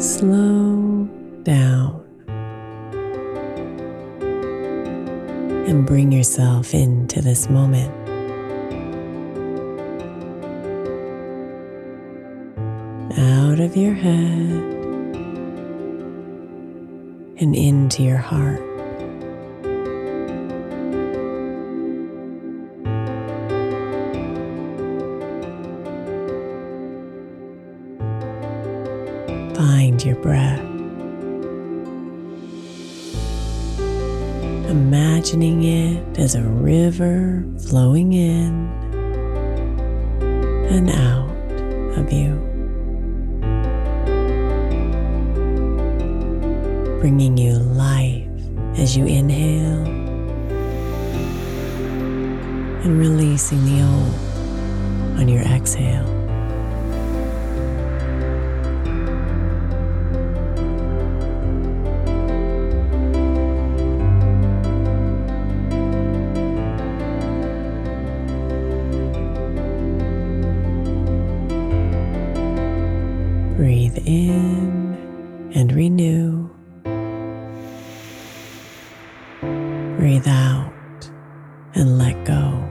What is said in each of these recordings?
Slow down and bring yourself into this moment. Out of your head and into your heart. Find your breath. Imagining it as a river flowing in and out of you. Bringing you life as you inhale and releasing the old on your exhale. And renew. Breathe out and let go.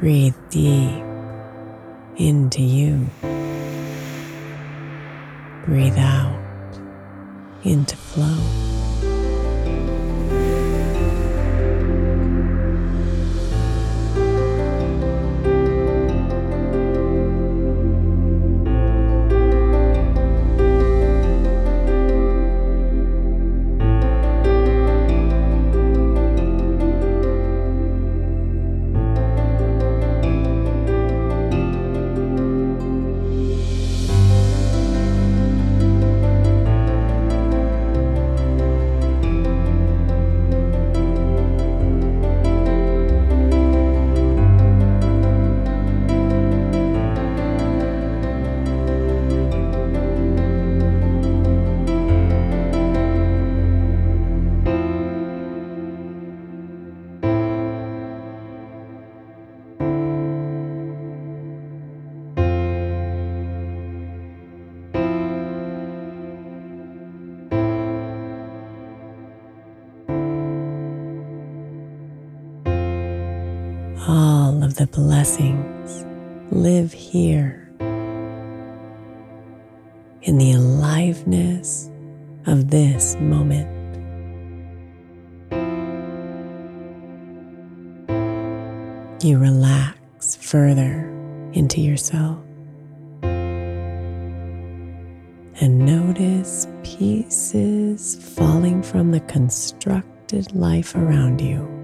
Breathe deep into you. Breathe out into flow. All of the blessings live here in the aliveness of this moment. You relax further into yourself and notice pieces falling from the constructed life around you.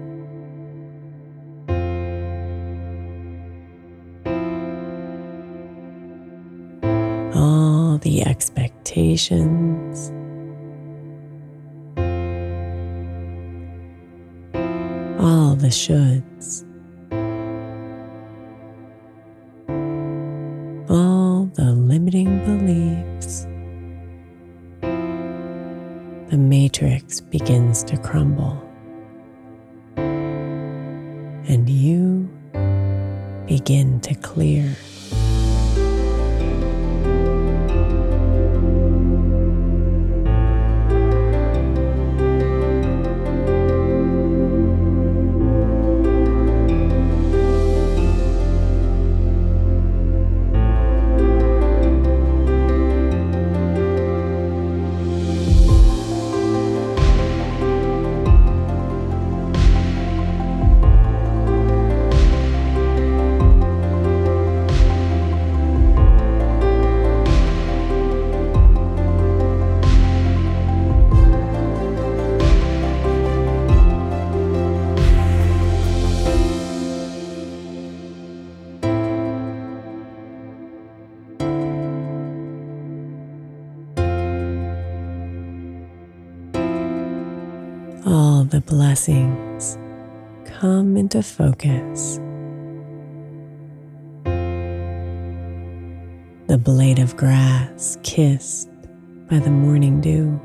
The expectations. All the shoulds. All the limiting beliefs. The matrix begins to crumble. And you begin to clear. Blessings come into focus. The blade of grass kissed by the morning dew.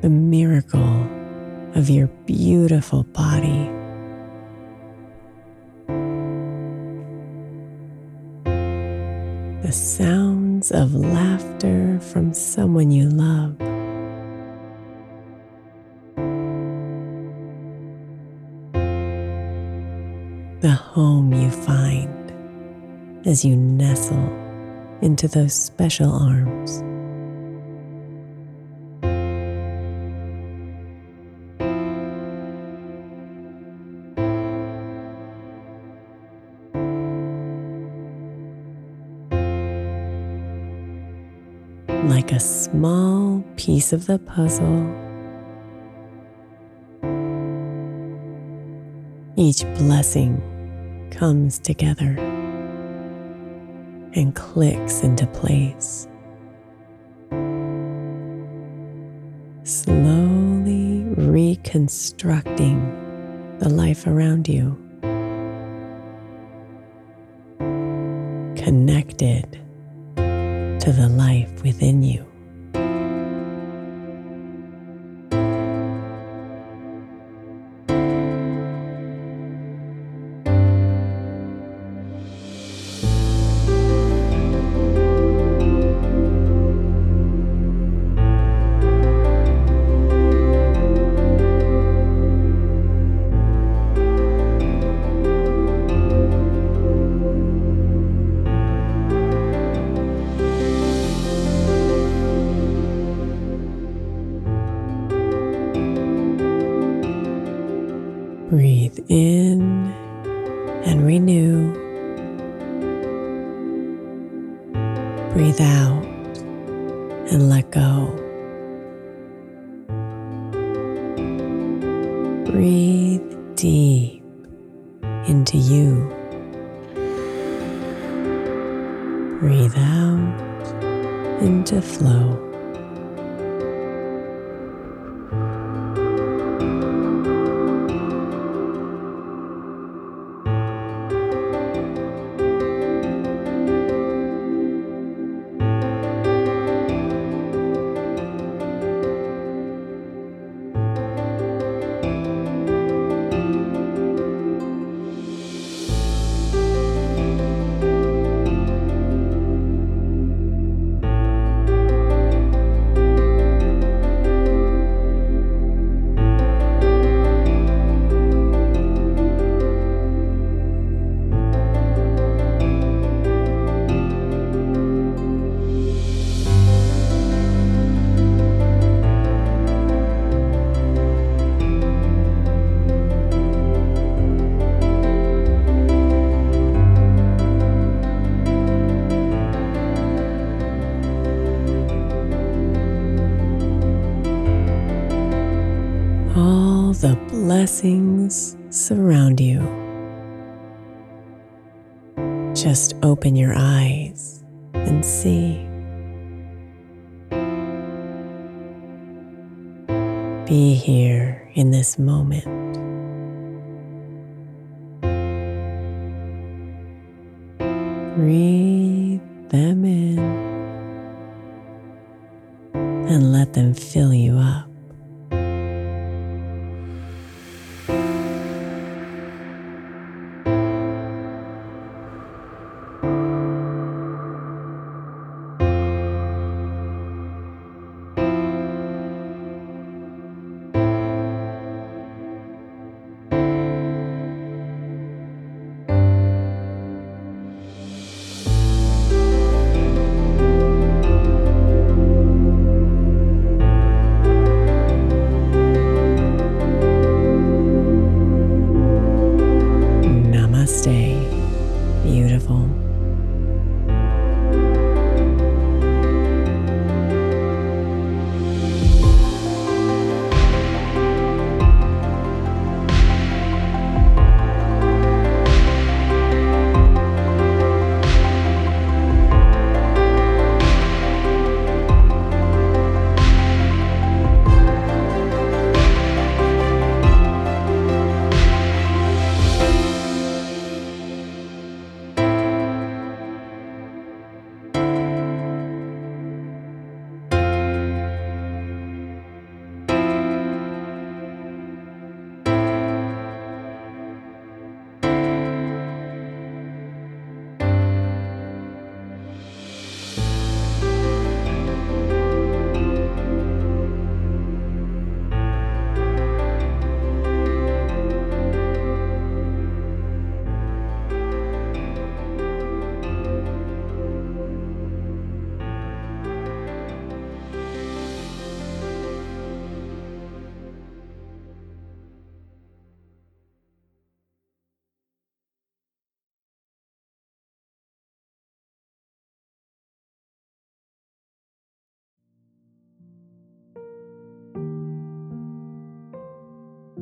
The miracle of your beautiful body. The sounds of laughter from someone you love. The home you find as you nestle into those special arms. Like a small piece of the puzzle. Each blessing comes together and clicks into place. Slowly reconstructing the life around you. Connected to the life within you. Breathe out and let go. Breathe deep into you. Breathe out into flow. The blessings surround you. Just open your eyes and see. Be here in this moment. Breathe them in and let them fill you up.